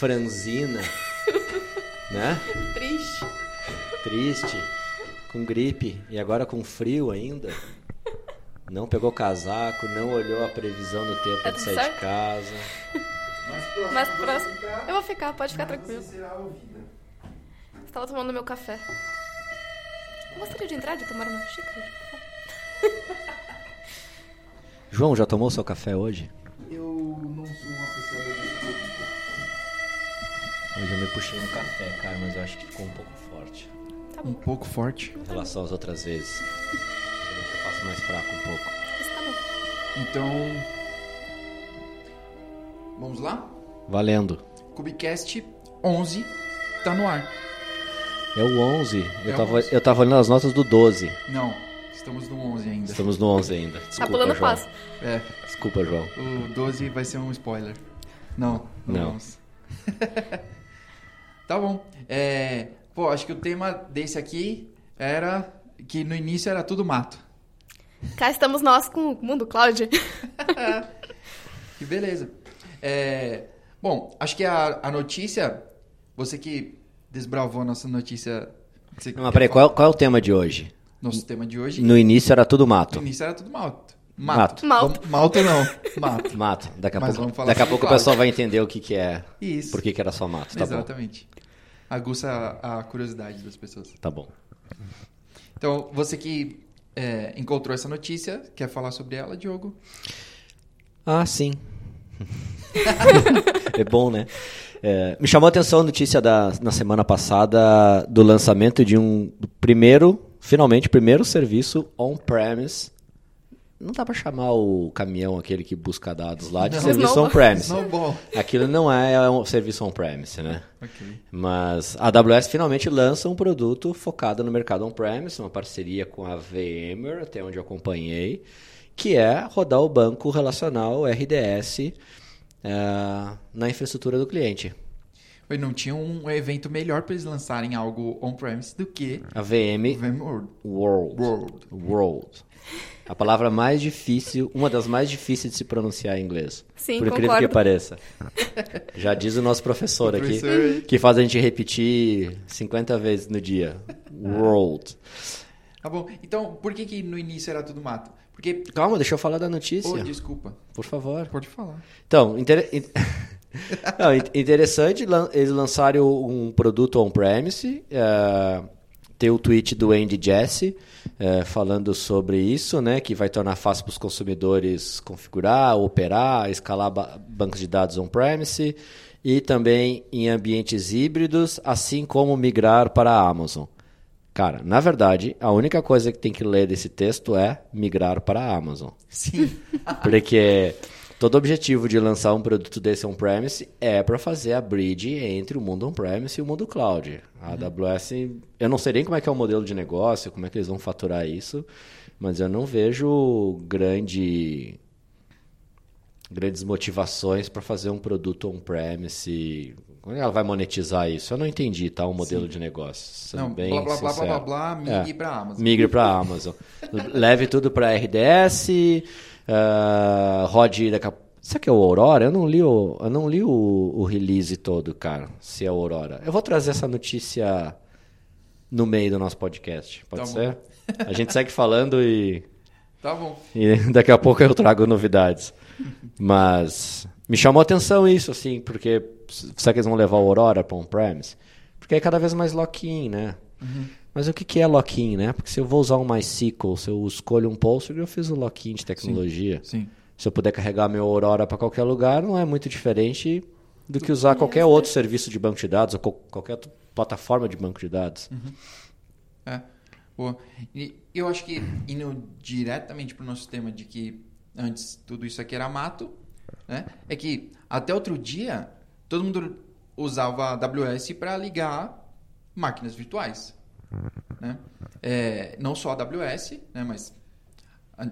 franzina, né? Triste. Triste, com gripe e agora com frio ainda. Não pegou casaco, não olhou a previsão do tempo Tá de sair certo? de casa. Mas próximo. Eu vou ficar, pode ficar tranquilo. Estava tomando meu café. Eu gostaria de entrar, de tomar uma xícara de café. João, já tomou seu café hoje? Hoje eu me puxei no café, cara, mas eu acho que ficou um pouco forte Tá Um bom. pouco forte. em relação às outras vezes. Eu faço mais fraco um pouco. Isso tá bom. Então. Vamos lá? Valendo. Cubicast 11 tá no ar. É o 11. Eu, É o tava, 11. eu tava olhando as notas do 12. Não, estamos no 11 ainda. Estamos no 11 ainda. Tá Desculpa, pulando João. passo. É, Desculpa, João. o 12 vai ser um spoiler. Não, não. tá bom. É, pô, acho que o tema desse aqui era que no início era tudo mato. Cá estamos nós com o Mundo Cloud. Que beleza. É, bom, acho que a, a notícia, você que desbravou a nossa notícia. Não, mas peraí, qual, qual é o tema de hoje? Nosso tema de hoje. No início era tudo No mato. início era tudo mato. Mato. Malta. Vamos- Malta não. Mato. Mato. Daqui a Mas pouco, vamos falar daqui a, pouco o pessoal vai entender o que, que é. Isso. Por que, que era só mato. Tá bom. Exatamente. Aguça a, a curiosidade das pessoas. Tá bom. Então, você que é, encontrou essa notícia, quer falar sobre ela, Diogo? Ah, sim. é bom, né? É, me chamou a atenção a notícia da, na semana passada do lançamento de um primeiro, finalmente, primeiro serviço on-premise. Não dá pra chamar o caminhão, aquele que busca dados lá, de Não. serviço on-premise. Aquilo não é um serviço on-premise, né? Ok. Mas a AWS finalmente lança um produto focado no mercado on-premise, uma parceria com a VMware, até onde eu acompanhei, que é rodar o banco relacional RDS eh, na infraestrutura do cliente. Oi, Não tinha um evento melhor para eles lançarem algo on-premise do que A VM. World. World. World. A palavra mais difícil, uma das mais difíceis de se pronunciar em inglês. Sim, Por incrível concordo. que pareça. Já diz o nosso professor aqui, que faz a gente repetir 50 vezes no dia. World. Tá bom. Então, por que, que no início era tudo mato? Porque. Calma, deixa eu falar da notícia. Oh, desculpa. Por favor. Pode falar. Então, inter... in- Não, in- interessante eles lançarem um produto on-premise. eh, tem o tweet do Andy Jassy eh, falando sobre isso, né? Que vai tornar fácil para os consumidores configurar, operar, escalar ba- bancos de dados on-premise e também em ambientes híbridos, assim como migrar para a Amazon. Cara, na verdade, a única coisa que tem que ler desse texto é migrar para a Amazon. Sim. Porque todo objetivo de lançar um produto desse on-premise é para fazer a bridge entre o mundo on-premise e o mundo cloud. A AWS, eu não sei nem como é que é o modelo de negócio, como é que eles vão faturar isso, mas eu não vejo grande grandes motivações para fazer um produto on-premise. Como ela vai monetizar isso? Eu não entendi, tá? O modelo de negócio. Não, bem blá, blá, blá, blá, blá, blá, É. migre pra Amazon. Migre para a Amazon. Leve tudo para RDS, daqui a... Será que é o Aurora? Eu não li, o, eu não li o, o release todo, cara, se é o Aurora. Eu vou trazer essa notícia no meio do nosso podcast, pode Tá bom. ser? A gente segue falando e, Tá bom. e daqui a pouco eu trago novidades. Mas me chamou a atenção isso, assim, porque será que eles vão levar o Aurora para on-premise? Porque é cada vez mais lock-in, né? Mas o que, que é lock-in, né? Porque se eu vou usar um MySQL, se eu escolho um Postgre, eu fiz o lock-in de tecnologia. Sim. Se eu puder carregar meu Aurora para qualquer lugar, não é muito diferente do que usar qualquer outro serviço de banco de dados ou co- qualquer outra plataforma de banco de dados. É. Boa. E eu acho que indo diretamente pro nosso tema de que antes tudo isso aqui era mato, né? É que até outro dia todo mundo usava a AWS para ligar máquinas virtuais, né? É, não só AWS, né? Mas há-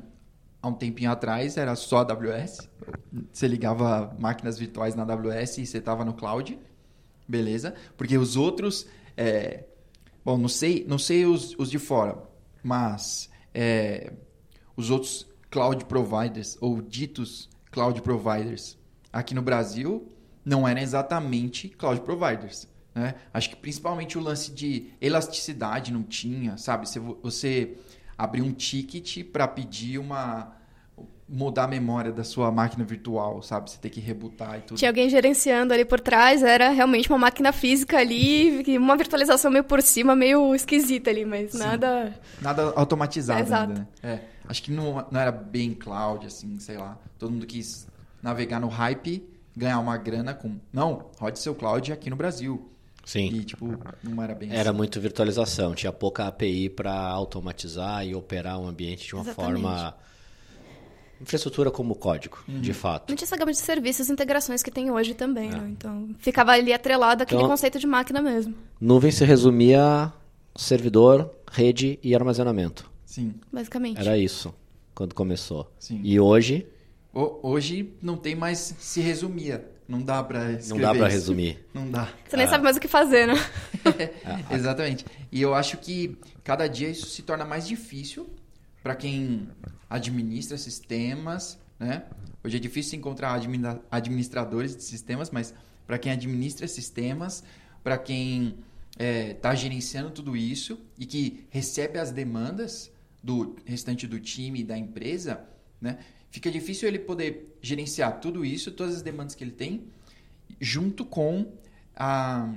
um tempinho atrás era só AWS. Você ligava máquinas virtuais na AWS e você estava no cloud, beleza? Porque os outros é, Bom, não sei, não sei os, os de fora, mas é, os outros cloud providers ou ditos cloud providers aqui no Brasil não eram exatamente cloud providers. Né? Acho que principalmente o lance de elasticidade não tinha, sabe? Se você abrir um ticket para pedir uma mudar a memória da sua máquina virtual, sabe? Você tem que rebutar e tudo. Tinha alguém gerenciando ali por trás, era realmente uma máquina física ali, uma virtualização meio por cima, meio esquisita ali, mas Sim. nada... Nada automatizado é, Exato. ainda, né? É, acho que não, não era bem cloud, assim, sei lá. Todo mundo quis navegar no hype, ganhar uma grana com... Não, rode seu cloud aqui no Brasil. Sim. E, tipo, não era bem Era assim. muito virtualização, tinha pouca API para automatizar e operar um ambiente de uma Exatamente. forma infraestrutura como código, uhum. de fato. Não tinha essa gama de serviços e integrações que tem hoje também, é. né? Então, ficava ali atrelado aquele então, conceito de máquina mesmo. Nuvem se resumia a servidor, rede e armazenamento. Sim. Basicamente. Era isso, quando começou. Sim. E hoje... O, hoje não tem mais se resumia. Não dá pra escrever Não dá pra resumir. Não dá. Você nem ah. sabe mais o que fazer, né? é, exatamente. E eu acho que cada dia isso se torna mais difícil para quem administra sistemas, né? Hoje é difícil encontrar administradores de sistemas, mas para quem administra sistemas, para quem está é, tá gerenciando tudo isso e que recebe as demandas do restante do time da empresa, né? Fica difícil ele poder gerenciar tudo isso, todas as demandas que ele tem, junto com a,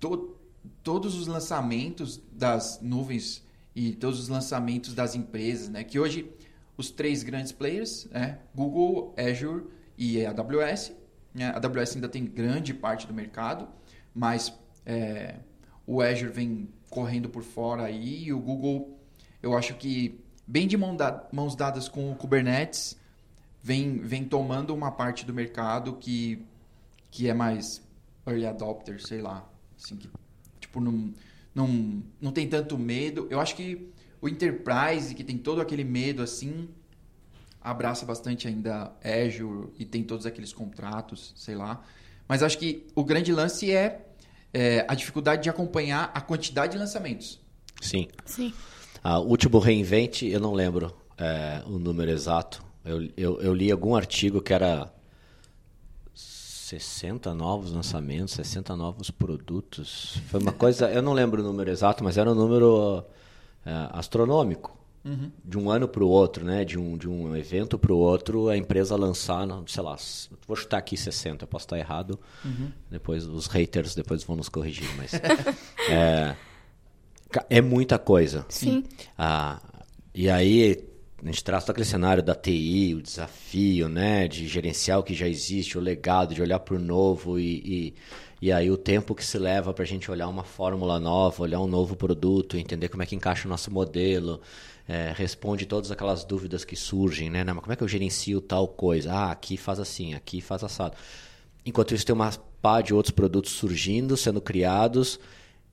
to, todos os lançamentos das nuvens e todos os lançamentos das empresas, né? Que hoje os três grandes players, né? Google, Azure e AWS. Né? A AWS ainda tem grande parte do mercado, mas é, o Azure vem correndo por fora aí e o Google, eu acho que bem de mãos dadas com o Kubernetes, vem, vem tomando uma parte do mercado que, que é mais early adopter, sei lá. Assim, que, tipo, não não, não tem tanto medo. Eu acho que o Enterprise, que tem todo aquele medo assim, abraça bastante ainda Azure e tem todos aqueles contratos, sei lá. Mas acho que o grande lance é, é a dificuldade de acompanhar a quantidade de lançamentos. Sim. Sim. A último reinvent, eu não lembro é, o número exato. Eu, eu, eu li algum artigo que era 60 novos lançamentos, 60 novos produtos. Foi uma coisa, eu não lembro o número exato, mas era um número é, astronômico. Uhum. De um ano para o outro, né? De um, de um evento para o outro, a empresa lançar, sei lá, vou chutar aqui 60, posso estar errado. Uhum. Depois os haters depois vão nos corrigir, mas é, é muita coisa. Sim. Ah, e aí a gente traz todo aquele cenário da TI, o desafio, né, de gerenciar o que já existe, o legado, de olhar para o novo e, e, e, aí o tempo que se leva para a gente olhar uma fórmula nova, olhar um novo produto, entender como é que encaixa o nosso modelo, é, responde todas aquelas dúvidas que surgem, né, como é que eu gerencio tal coisa? Ah, aqui faz assim, aqui faz assado. Enquanto isso tem uma pá de outros produtos surgindo, sendo criados,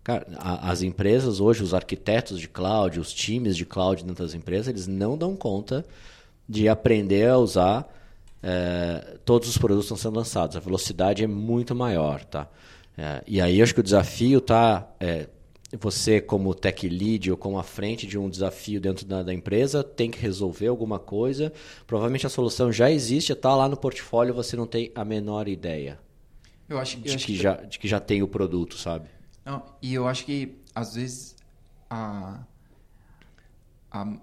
Cara, as empresas hoje, os arquitetos de cloud, os times de cloud dentro das empresas, eles não dão conta de aprender a usar é, todos os produtos que estão sendo lançados. A velocidade é muito maior, tá? É, e aí eu acho que o desafio tá é, você como tech lead ou como à frente de um desafio dentro da, da, empresa tem que resolver alguma coisa. Provavelmente a solução já existe, está lá no portfólio, você não tem a menor ideia. Eu acho, de, eu acho que, que já, de que já tem o produto, sabe? Não, e eu acho que, às vezes, a, a,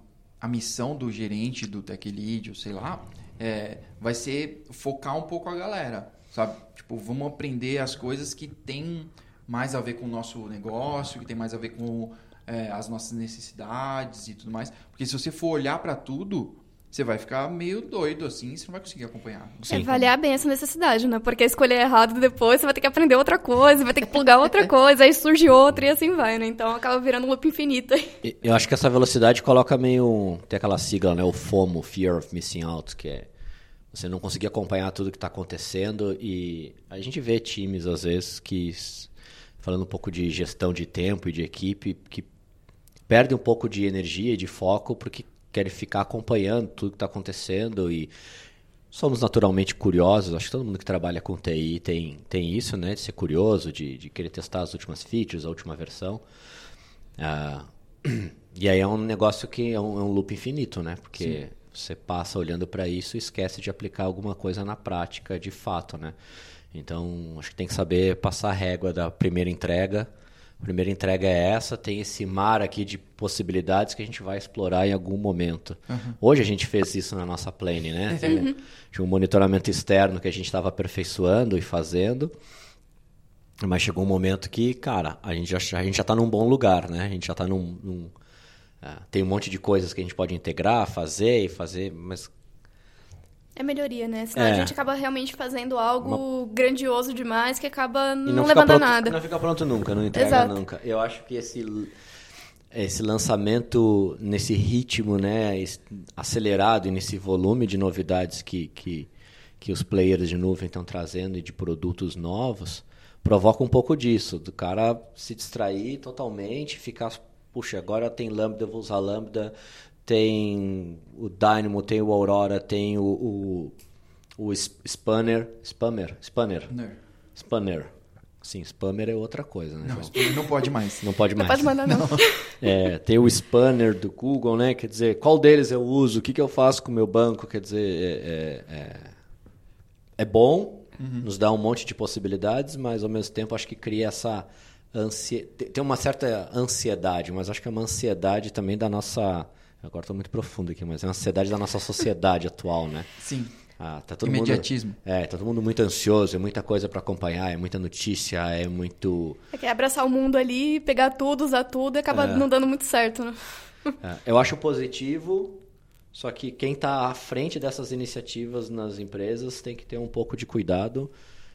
a missão do gerente, do tech lead, sei lá, é, vai ser focar um pouco a galera, sabe? Tipo, vamos aprender as coisas que tem mais a ver com o nosso negócio, que tem mais a ver com é, as nossas necessidades e tudo mais. Porque se você for olhar para tudo, você vai ficar meio doido assim, você não vai conseguir acompanhar. É avaliar bem essa necessidade, né? Porque escolher errado depois, você vai ter que aprender outra coisa, vai ter que plugar outra coisa, aí surge outra e assim vai, né? Então acaba virando um loop infinito. Eu acho que essa velocidade coloca meio. Tem aquela sigla, né? O FOMO, Fear of Missing Out, que é você não conseguir acompanhar tudo que está acontecendo e a gente vê times às vezes que falando um pouco de gestão de tempo e de equipe que perde um pouco de energia e de foco porque querem ficar acompanhando tudo que está acontecendo e somos naturalmente curiosos. Acho que todo mundo que trabalha com TI tem, tem isso, né? De ser curioso, de, de querer testar as últimas features, a última versão. Ah, e aí é um negócio que é um, é um loop infinito, né? Porque Sim. você passa olhando para isso e esquece de aplicar alguma coisa na prática, de fato, né? Então, acho que tem que saber passar a régua da primeira entrega. A primeira entrega é essa, tem esse mar aqui de possibilidades que a gente vai explorar em algum momento. Uhum. Hoje a gente fez isso na nossa plane, né? Uhum. Tinha um monitoramento externo que a gente estava aperfeiçoando e fazendo. Mas chegou um momento que, cara, a gente já, a gente já está num bom lugar, né? A gente já está num... num uh, tem um monte de coisas que a gente pode integrar, fazer e fazer, mas é melhoria, né? Senão é. a gente acaba realmente fazendo algo Uma... grandioso demais que acaba não, não levando pronto, a nada. Não fica pronto nunca, não entrega Exato. nunca. Eu acho que esse, esse lançamento nesse ritmo né, acelerado e nesse volume de novidades que, que, que os players de nuvem estão trazendo e de produtos novos provoca um pouco disso, do cara se distrair totalmente, ficar, puxa, agora tem Lambda, eu vou usar Lambda, tem o Dynamo, tem o Aurora, tem o, o, o Spanner. Spammer? Spanner. Spanner. Spanner. Sim, spammer é outra coisa, né? Não, não pode mais. Não pode mais. Não pode mandar, não. É, tem o spanner do Google, né? Quer dizer, qual deles eu uso? O que, que eu faço com o meu banco? Quer dizer, é, é, é, é bom, uhum. nos dá um monte de possibilidades, mas ao mesmo tempo acho que cria essa ansiedade. Tem uma certa ansiedade, mas acho que é uma ansiedade também da nossa Agora estou muito profundo aqui, mas é uma ansiedade da nossa sociedade atual, né? Sim. Ah, tá todo Imediatismo. Mundo, é, tá todo mundo muito ansioso, é muita coisa para acompanhar, é muita notícia, é muito. É que é abraçar o mundo ali, pegar tudo, usar tudo e acaba é. não dando muito certo, né? É, eu acho positivo, só que quem está à frente dessas iniciativas nas empresas tem que ter um pouco de cuidado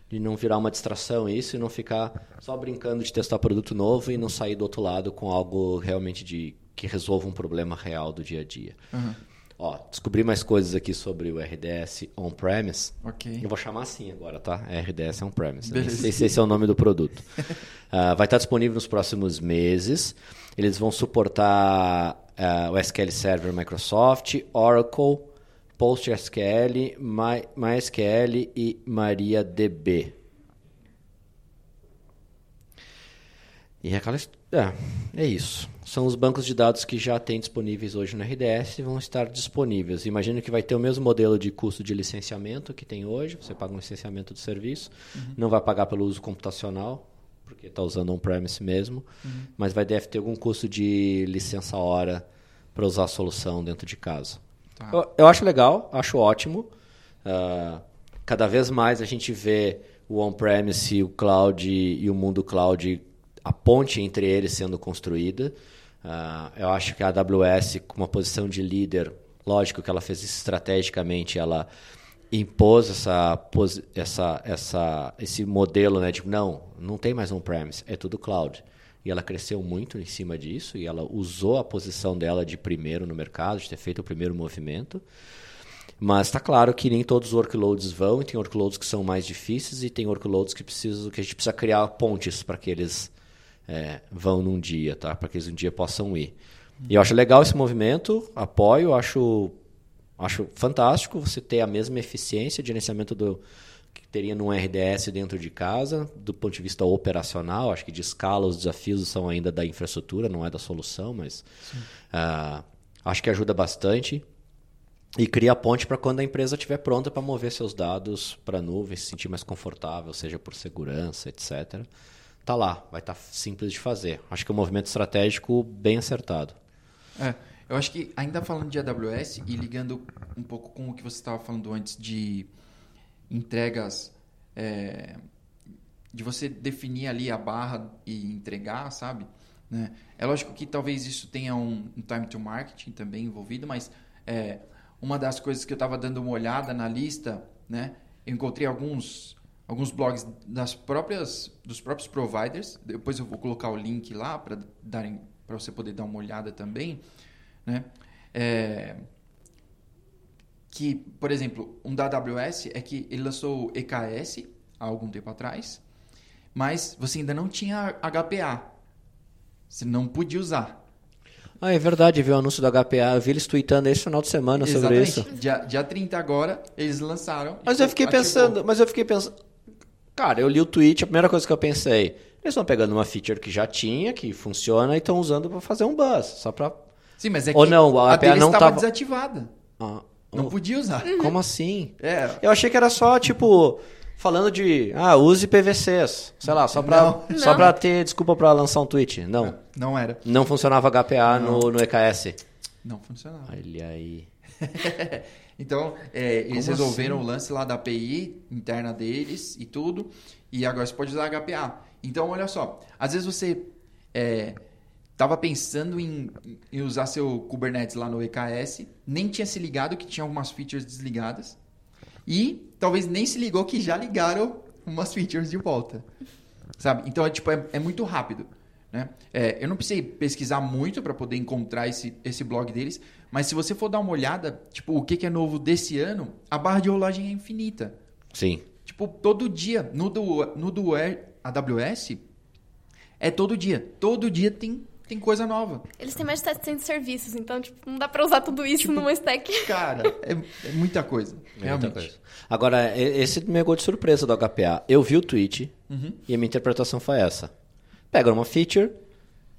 de não virar uma distração isso e não ficar só brincando de testar produto novo e não sair do outro lado com algo realmente de que resolva um problema real do dia a dia. Uhum. Ó, descobri mais coisas aqui sobre o RDS on-premise. Ok. Eu vou chamar assim agora, tá? RDS on-premise. Não sei se esse é o nome do produto. uh, vai estar disponível nos próximos meses. Eles vão suportar uh, o SQL Server Microsoft, Oracle, PostgreSQL, My, MySQL e MariaDB. E é aquela... É, é isso são os bancos de dados que já tem disponíveis hoje no RDS e vão estar disponíveis. Imagino que vai ter o mesmo modelo de custo de licenciamento que tem hoje, você paga um licenciamento do serviço, uhum. não vai pagar pelo uso computacional, porque está usando on-premise mesmo, uhum. mas vai deve ter algum custo de licença hora para usar a solução dentro de casa. Tá. Eu, eu, acho legal, acho ótimo. Uh, cada vez mais a gente vê o on-premise, o cloud e o mundo cloud, a ponte entre eles sendo construída. Uh, eu acho que a AWS, com uma posição de líder, lógico que ela fez isso estrategicamente, ela impôs essa, essa, essa, esse modelo né, de não, não tem mais on-premise, é tudo cloud. E ela cresceu muito em cima disso e ela usou a posição dela de primeiro no mercado, de ter feito o primeiro movimento. Mas está claro que nem todos os workloads vão, e tem workloads que são mais difíceis e tem workloads que, precisam, que a gente precisa criar pontes para que eles é, vão num dia, tá? Para que eles um dia possam ir. E eu acho legal esse movimento, apoio, acho, acho fantástico você ter a mesma eficiência de gerenciamento do que teria num RDS dentro de casa, do ponto de vista operacional, acho que de escala os desafios são ainda da infraestrutura, não é da solução, mas uh, acho que ajuda bastante e cria a ponte para quando a empresa estiver pronta para mover seus dados para a nuvem, se sentir mais confortável, seja por segurança, etc tá lá, vai estar tá simples de fazer. Acho que é um movimento estratégico bem acertado. É, eu acho que ainda falando de AWS e ligando um pouco com o que você estava falando antes de entregas, é, de você definir ali a barra e entregar, sabe? Né? É lógico que talvez isso tenha um, um time to marketing também envolvido, mas é, uma das coisas que eu estava dando uma olhada na lista, né? Eu encontrei alguns alguns blogs das próprias dos próprios providers. Depois eu vou colocar o link lá para darem para você poder dar uma olhada também, né? É, que, por exemplo, um da AWS é que ele lançou o EKS há algum tempo atrás, mas você ainda não tinha HPA. Você não podia usar. Ah, é verdade, viu o anúncio do HPA. Eu vi eles tweetando esse final de semana Exatamente. sobre isso. Dia, dia 30 agora, eles lançaram. Mas eu fiquei ativou. pensando, mas eu fiquei pensando, Cara, eu li o tweet, a primeira coisa que eu pensei, eles estão pegando uma feature que já tinha, que funciona, e estão usando para fazer um buzz, só para Sim, mas é que Ou não, a, a APA não estava desativada. Ah, não oh, podia usar. Como assim? É. Eu achei que era só, tipo, falando de, ah, use PVCs, sei lá, só pra, Não. só Não. pra ter desculpa pra lançar um tweet. Não, Não era. não funcionava HPA no, no EKS. Não funcionava. Olha aí. Então, é, eles Como resolveram assim? o lance lá da API interna deles e tudo. E agora você pode usar HPA. Então, olha só. Às vezes você estava pensando em, em usar seu Kubernetes lá no EKS, nem tinha se ligado que tinha algumas features desligadas. E talvez nem se ligou que já ligaram umas features de volta. Sabe? Então, é, tipo, é, é muito rápido. Né? É, eu não precisei pesquisar muito para poder encontrar esse, esse blog deles, mas se você for dar uma olhada, tipo, o que, que é novo desse ano, a barra de rolagem é infinita. Sim. Tipo, todo dia, no do, no do AWS, é todo dia. Todo dia tem, tem coisa nova. Eles têm mais de 700 serviços, então, tipo, não dá pra usar tudo isso numa stack. Cara, é, é muita coisa. É realmente. muita coisa. Agora, esse me pegou de surpresa do HPA. Eu vi o tweet Uhum. e a minha interpretação foi essa. Pega uma feature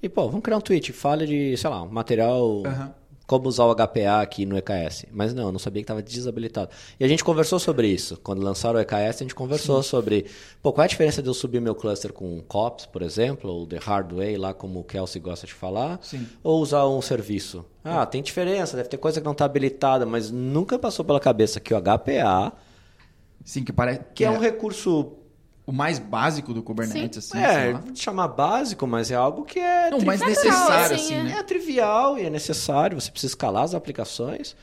e, pô, vamos criar um tweet. Fale de, sei lá, um material... Aham. Como usar o HPA aqui no EKS. Mas não, eu não sabia que estava desabilitado. E a gente conversou sobre isso. Quando lançaram o EKS, a gente conversou sobre... Pô, qual é a diferença de eu subir meu cluster com COPS, por exemplo, ou The Hard Way, lá como o Kelsey gosta de falar, Sim. ou usar um serviço? Ah, tem diferença, deve ter coisa que não está habilitada, mas nunca passou pela cabeça que o HPA, Sim, que parece que é um recurso o mais básico do Kubernetes, assim, sei é, chamar básico, mas é algo que é Não, mais necessário, assim, assim, é. né? é trivial e é necessário, você precisa escalar as aplicações.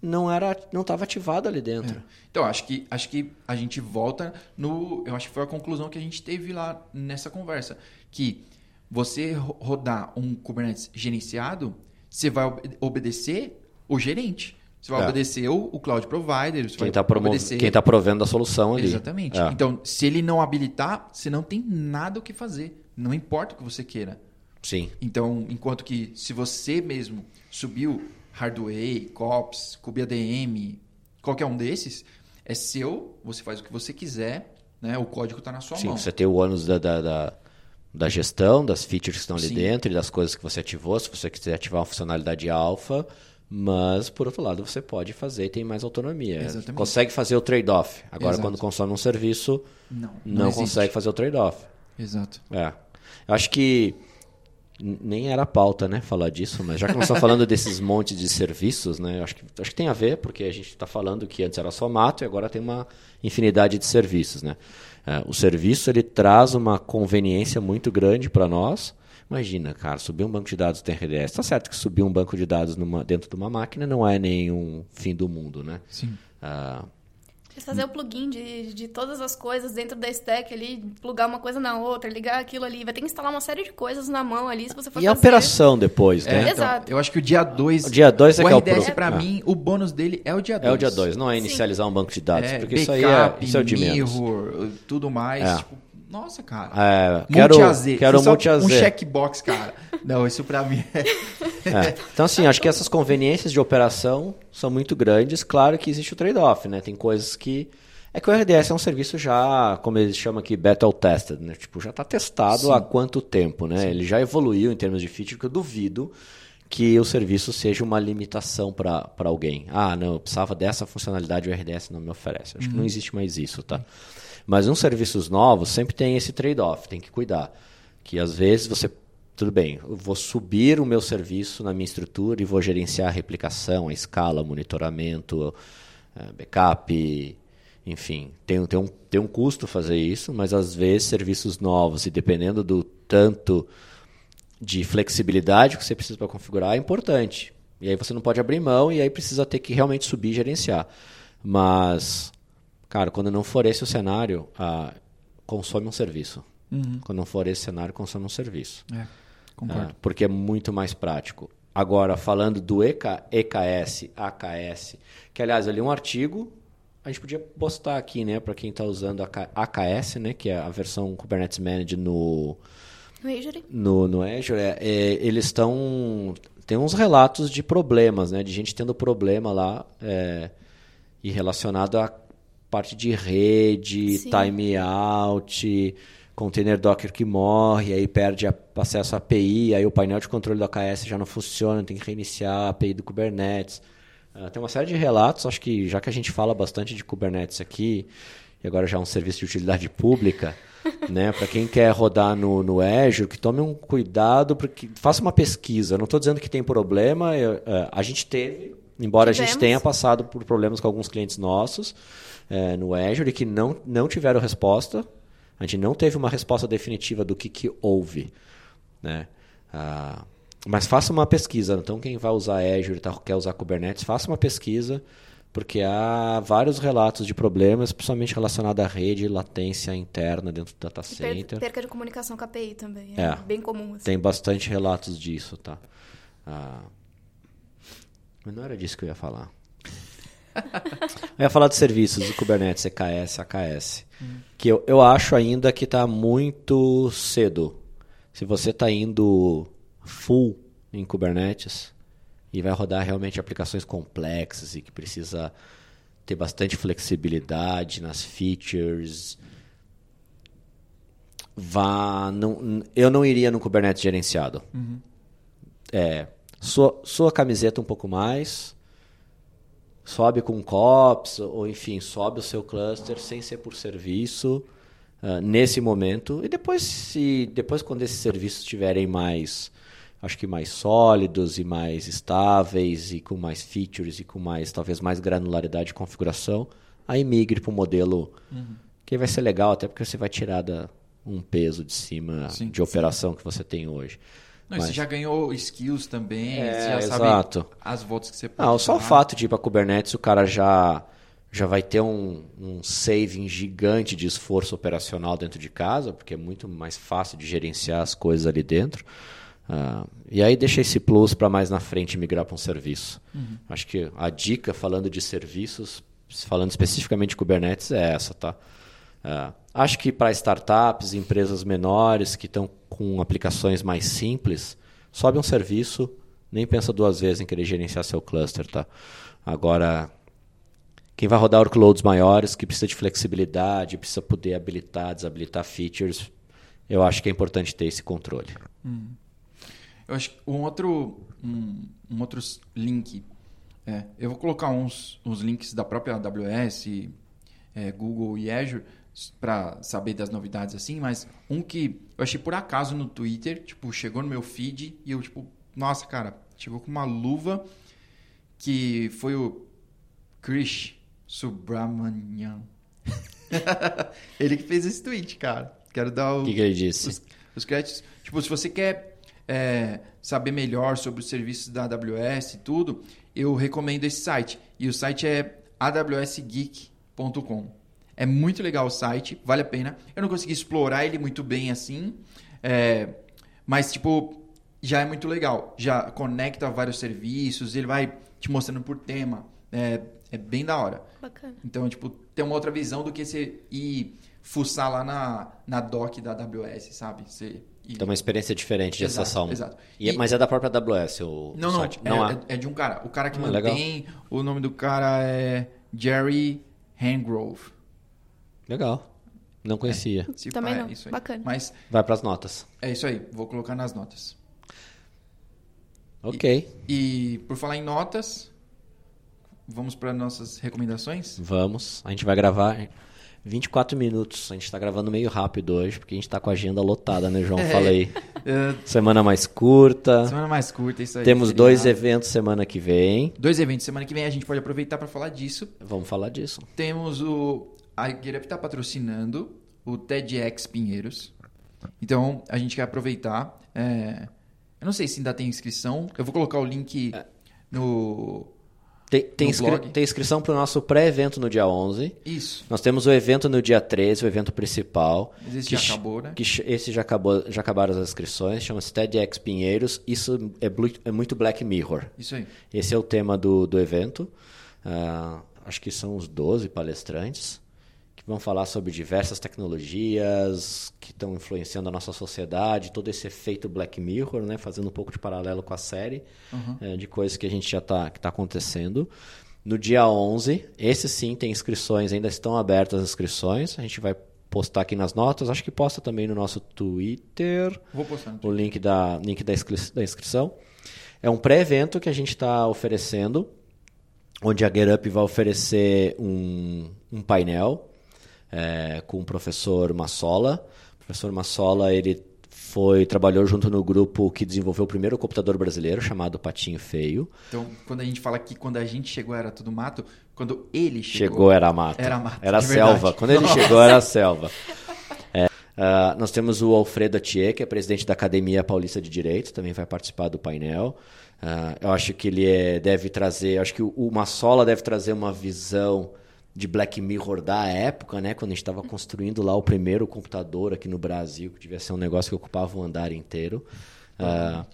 Não era, não estava ativado ali dentro. Então, acho que, acho que a gente volta no. Eu acho que foi a conclusão que a gente teve lá nessa conversa. Que você ro- rodar um Kubernetes gerenciado, você vai obede- obedecer o gerente. Você vai É. obedecer o, o cloud provider. Você Quem vai está obedecer... quem tá provendo a solução ali. Exatamente. É. Então, se ele não habilitar, você não tem nada o que fazer. Não importa o que você queira. Sim. Então, enquanto que se você mesmo subiu Hardway, Cops, KubeADM, qualquer um desses, é seu, você faz o que você quiser, né? O código está na sua Sim, mão. você tem o ônus da, da, da, da gestão, das features que estão ali Sim. dentro e das coisas que você ativou, se você quiser ativar uma funcionalidade alfa. Mas, por outro lado, você pode fazer e tem mais autonomia. Exatamente. Consegue fazer o trade-off. Agora, Exato. quando consome um serviço, Não, não, existe. consegue fazer o trade-off. Exato. É. Eu acho que nem era pauta, né, falar disso, mas já que nós estamos falando desses montes de serviços, né, acho que, acho que tem a ver, porque a gente está falando que antes era só mato e agora tem uma infinidade de serviços, né. É, o serviço, ele traz uma conveniência muito grande para nós. Imagina, cara, subir um banco de dados tem RDS. Tá certo que subir um banco de dados numa- dentro de uma máquina não é nenhum fim do mundo, né. Sim. Ah, Eles fazer o plugin de, de todas as coisas dentro da stack ali, plugar uma coisa na outra, ligar aquilo ali. Vai ter que instalar uma série de coisas na mão ali, se você for e a fazer. operação depois, É, né? então, Exato. eu acho que o dia 2. O dia dois é o que é o RDS, pro- pra é. mim, o bônus dele é o dia 2. É o dia 2, não é inicializar um banco de dados, É, porque isso aí é, backup, isso é o de menos. mirror, tudo mais. É. Tipo, nossa, cara. É, quero Multi-AZ. quero Foi só multi-AZ. Um checkbox, cara. Não, isso pra mim é... É. Então, assim, acho que essas conveniências de operação são muito grandes. Claro que existe o trade-off, né? Tem coisas que... É que o RDS é um serviço já, como eles chamam aqui, battle tested, né? Tipo, já está testado Sim. há quanto tempo, né? Ele já evoluiu em termos de feature, que eu duvido que o serviço seja uma limitação para alguém. Ah, não, eu precisava dessa funcionalidade, o RDS não me oferece. Acho que não existe mais isso, tá? Mas uns serviços novos sempre tem esse trade-off, tem que cuidar. Que às vezes você tudo bem, vou subir o meu serviço na minha estrutura e vou gerenciar a replicação, a escala, monitoramento, eh, backup, enfim. Tem, tem, um, tem um custo fazer isso, mas às vezes serviços novos, e dependendo do tanto de flexibilidade que você precisa para configurar, é importante. E aí você não pode abrir mão e aí precisa ter que realmente subir e gerenciar. Mas, cara, quando não for esse o cenário, ah, consome um serviço. Quando não for esse cenário, consome um serviço. É, concordo. Ah, porque é muito mais prático. Agora, falando do EK, EKS, AKS, que aliás, eu li um artigo, a gente podia postar aqui, né, para quem está usando AK AKS, né, que é a versão Kubernetes Managed no, No Azure. no, no Azure, é, é, eles estão. Tem uns relatos de problemas, né? De gente tendo problema lá é, e relacionado à parte de rede, Sim. timeout, container Docker que morre, aí perde a- acesso à API, aí o painel de controle do AKS já não funciona, tem que reiniciar a API do Kubernetes. Ah, tem uma série de relatos, acho que já que a gente fala bastante de Kubernetes aqui, e agora já é um serviço de utilidade pública, né? Para quem quer rodar no, no Azure, que tome um cuidado, porque faça uma pesquisa. Eu não estou dizendo que tem problema, eu, é, a gente teve, embora Tivemos. a gente tenha passado por problemas com alguns clientes nossos é, no Azure e que não, não tiveram resposta. A gente não teve uma resposta definitiva do que, que houve. Né? Ah, mas faça uma pesquisa. Então, quem vai usar Azure e tá, quer usar Kubernetes, faça uma pesquisa, porque há vários relatos de problemas, principalmente relacionados à rede e latência interna dentro do data E center. perca de comunicação com a API também. É, É. bem comum. Assim. Tem bastante relatos disso, tá? Ah, mas não era disso que eu ia falar. eu ia falar de serviços de Kubernetes, EKS, AKS. Que eu, eu acho ainda que está muito cedo. Se você está indo full em Kubernetes e vai rodar realmente aplicações complexas e que precisa ter bastante flexibilidade nas features, vá não, eu não iria no Kubernetes gerenciado. É, sua, sua camiseta um pouco mais, sobe com COPS, ou enfim, sobe o seu cluster sem ser por serviço ah, nesse momento. E depois, se depois quando esses serviços estiverem mais, acho que mais sólidos e mais estáveis e com mais features e com mais, talvez mais granularidade de configuração, aí migre para o modelo que vai ser legal, até porque você vai tirar da, um peso de cima Sim. de operação que você tem hoje. Não, e você Mas- já ganhou skills também, É, você já sabe exato. as voltas que você pode Não, só o fato de ir para Kubernetes, o cara já, já vai ter um, um saving gigante de esforço operacional dentro de casa, porque é muito mais fácil de gerenciar as coisas ali dentro. Ah, e aí deixa esse plus para mais na frente migrar para um serviço. Acho que a dica falando de serviços, falando especificamente de Kubernetes, é essa, tá? Ah, acho que para startups, empresas menores que estão com aplicações mais simples, sobe um serviço, nem pensa duas vezes em querer gerenciar seu cluster, tá? Agora, quem vai rodar workloads maiores, que precisa de flexibilidade, precisa poder habilitar, desabilitar features, eu acho que é importante ter esse controle. Eu acho que um outro, um, um outro link, é, eu vou colocar uns, uns links da própria AWS, é, Google e Azure para saber das novidades assim, mas um que eu achei por acaso no Twitter, tipo, chegou no meu feed e eu tipo, nossa, cara, chegou com uma luva que foi o Krish Subramanian. Ele que fez esse tweet, cara. Quero dar o O que, que ele disse? os, os créditos. Tipo, se você quer é, saber melhor sobre os serviços da AWS e tudo, eu recomendo esse site. E o site é awsgeek.com. É muito legal o site, vale a pena. Eu não consegui explorar ele muito bem assim, é, mas tipo já é muito legal. Já conecta vários serviços, ele vai te mostrando por tema. É, é bem da hora. Bacana. Então, tipo, tem uma outra visão do que você ir fuçar lá na, na doc da AWS, sabe? Você ir... Tem uma experiência diferente de Exato, acessar um. exato. E- E- mas é da própria AWS o Não, não, site? é, é- é de um cara. O cara que Ah, mantém, o nome do cara é Jerry Hangrove. Legal. Não conhecia. Se Também pá, é não. isso aí. Bacana. Mas Vai para as notas. é isso aí, vou colocar nas notas. Ok. E por falar em notas, vamos para nossas recomendações? Vamos. A gente vai gravar 24 minutos. A gente está gravando meio rápido hoje, porque a gente está com a agenda lotada, né, João? É. Falei. É, Semana mais curta. semana mais curta, isso aí. Temos dois eventos semana que vem. Dois eventos semana que vem, a gente pode aproveitar para falar disso. Vamos falar disso. Temos o. A GetUp está patrocinando o TEDx Pinheiros. Então, a gente quer aproveitar. é, eu não sei se ainda tem inscrição. Eu vou colocar o link É. no. Tem, tem, inscri- tem inscrição para o nosso pré-evento no dia 11. Isso. Nós temos o evento no dia 13, o evento principal. Mas esse que já acabou, né? que esse já, acabou, já acabaram as inscrições. Chama-se TEDx Pinheiros. Isso é, blu- é muito Black Mirror. Isso aí. Esse é o tema do, do evento. Ah, acho que são uns 12 palestrantes que vão falar sobre diversas tecnologias que estão influenciando a nossa sociedade, todo esse efeito Black Mirror, né, fazendo um pouco de paralelo com a série, eh, de coisas que a gente já está tá acontecendo. No dia 11, esse sim tem inscrições, ainda estão abertas as inscrições. A gente vai postar aqui nas notas, acho que posta também no nosso Twitter Vou postar no o link da, link da, inscri- da inscrição. É um pré-evento que a gente está oferecendo, onde a GetUp vai oferecer um, um painel é, com o professor Massola. O professor Massola, ele foi trabalhou junto no grupo que desenvolveu o primeiro computador brasileiro chamado Patinho Feio. Então, quando a gente fala que quando a gente chegou era tudo mato, quando ele chegou, Chegou era mato. Era mato, Era selva. verdade. Quando ele Nossa. chegou era selva. É, ah, nós temos o Alfredo Atier, que é presidente da Academia Paulista de Direito, também vai participar do painel. Ah, eu acho que ele é- deve trazer, eu acho que o, o Massola deve trazer uma visão de Black Mirror da época, né? Quando a gente estava construindo lá o primeiro computador aqui no Brasil, que devia ser um negócio que ocupava o andar inteiro. Ah,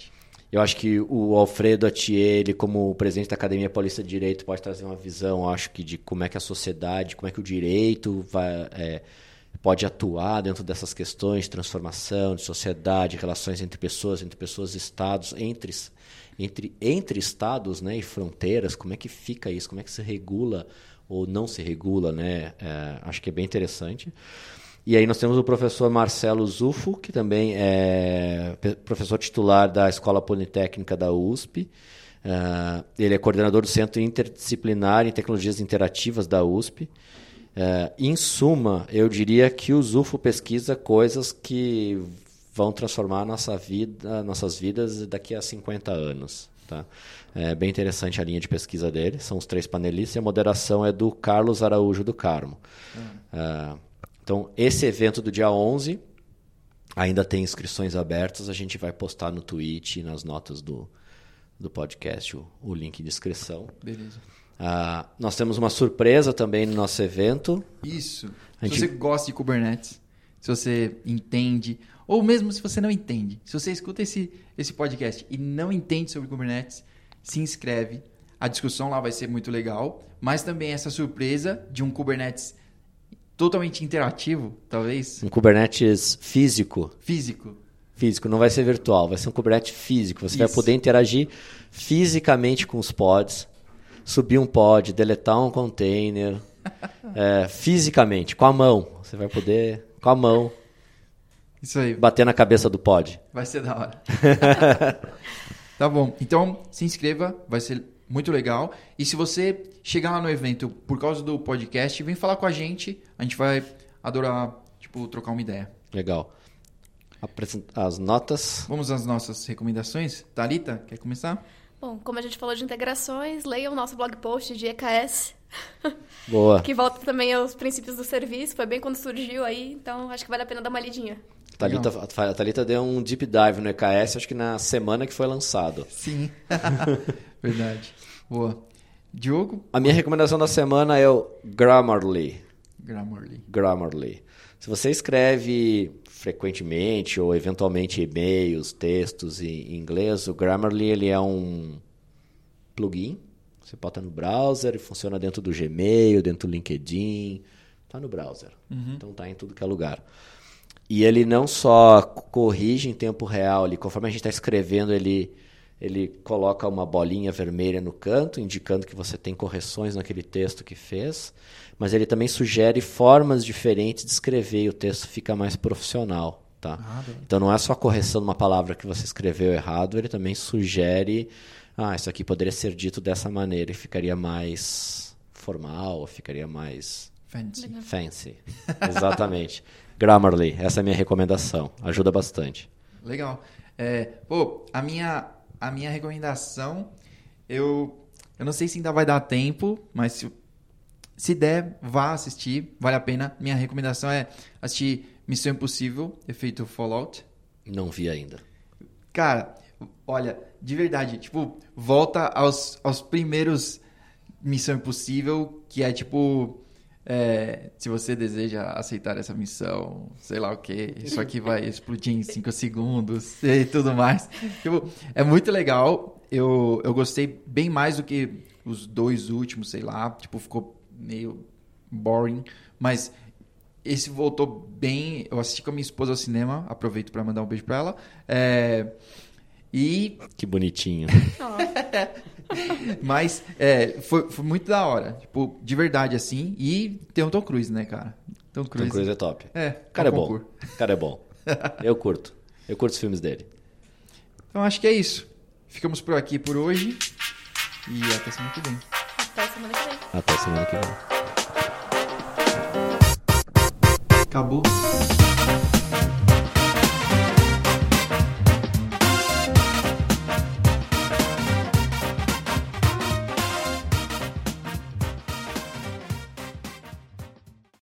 eu acho que o Alfredo Atier, ele como presidente da Academia Paulista de Direito, pode trazer uma visão, acho que de como é que a sociedade, como é que o direito vai, é, pode atuar dentro dessas questões de transformação, de sociedade, relações entre pessoas, entre pessoas e estados, entre, entre, entre estados né, e fronteiras, como é que fica isso, como é que se regula ou não se regula, né? É, acho que é bem interessante. E aí nós temos o professor Marcelo Zufo, que também é professor titular da Escola Politécnica da USP. Ah, ele é coordenador do Centro Interdisciplinar em Tecnologias Interativas da USP. Ah, em suma, eu diria que o Zufo pesquisa coisas que vão transformar nossa vida, nossas vidas daqui a 50 anos. Tá? É bem interessante a linha de pesquisa dele. São os três panelistas e a moderação é do Carlos Araújo do Carmo. Ah, então, esse evento do dia 11 ainda tem inscrições abertas. A gente vai postar no e nas notas do, do podcast o, o link de inscrição. Beleza. Ah, nós temos uma surpresa também no nosso evento. Isso. Se você gosta de Kubernetes, se você entende, ou mesmo se você não entende, se você escuta esse, esse podcast e não entende sobre Kubernetes, se inscreve. A discussão lá vai ser muito legal, mas também essa surpresa de um Kubernetes totalmente interativo, talvez, Um Kubernetes físico. físico. Físico, não vai ser virtual, vai ser um Kubernetes físico. Você vai Isso. poder interagir fisicamente com os pods, subir um pod, deletar um container, é, fisicamente, com a mão. Você vai poder, com a mão, Isso aí, bater na cabeça do pod. vai ser da hora. tá bom, então se inscreva, vai ser muito legal. E se você chegar lá no evento por causa do podcast, vem falar com a gente, a gente vai adorar, tipo, trocar uma ideia. Legal. As notas. Vamos às nossas recomendações? Thalita, quer começar? Bom, como a gente falou de integrações, leia o nosso blog post de EKS, Boa. que volta também aos princípios do serviço. Foi bem quando surgiu aí, então acho que vale a pena dar uma lidinha. Thalita, a Thalita deu um deep dive no EKS, acho que na semana que foi lançado. Sim. Verdade. Boa. Diogo? A minha recomendação da semana é o Grammarly. Grammarly. Grammarly. Se você escreve frequentemente ou eventualmente e-mails, textos em inglês, o Grammarly ele é um plugin. Você bota no browser e funciona dentro do Gmail, dentro do LinkedIn. Tá no browser. Então tá em tudo que é lugar. E ele não só corrige em tempo real, ele, conforme a gente está escrevendo, ele, ele coloca uma bolinha vermelha no canto, indicando que você tem correções naquele texto que fez, mas ele também sugere formas diferentes de escrever e o texto fica mais profissional. Tá? Ah. Então não é só a correção de uma palavra que você escreveu errado, ele também sugere, ah, isso aqui poderia ser dito dessa maneira e ficaria mais formal, ficaria mais Fancy. Fancy. Exatamente. Grammarly, essa é a minha recomendação. Ajuda bastante. Legal. É, pô, a minha, a minha recomendação, eu, eu não sei se ainda vai dar tempo, mas se, se der, vá assistir, vale a pena. Minha recomendação é assistir Missão Impossível, Efeito Fallout. Não vi ainda. Cara, olha, de verdade, tipo, volta aos, aos primeiros Missão Impossível, que é tipo. É, se você deseja aceitar essa missão, sei lá o que, isso aqui vai explodir em 5 segundos e tudo mais. Tipo, é muito legal. Eu, eu gostei bem mais do que os dois últimos, sei lá. Tipo, ficou meio boring. Mas esse voltou bem. Eu assisti com a minha esposa ao cinema. Aproveito para mandar um beijo para ela. É, e Que bonitinho. mas é, foi, foi muito da hora. Tipo, de verdade, assim. E tem o Tom Cruise, né, cara? Tom Tom Cruise. Cruise é top. É, O cara é bom. O cara é bom. Eu curto. Eu curto os filmes dele. Então acho que é isso. Ficamos por aqui por hoje. E até semana que vem. Até semana que vem. Até semana que vem. Acabou.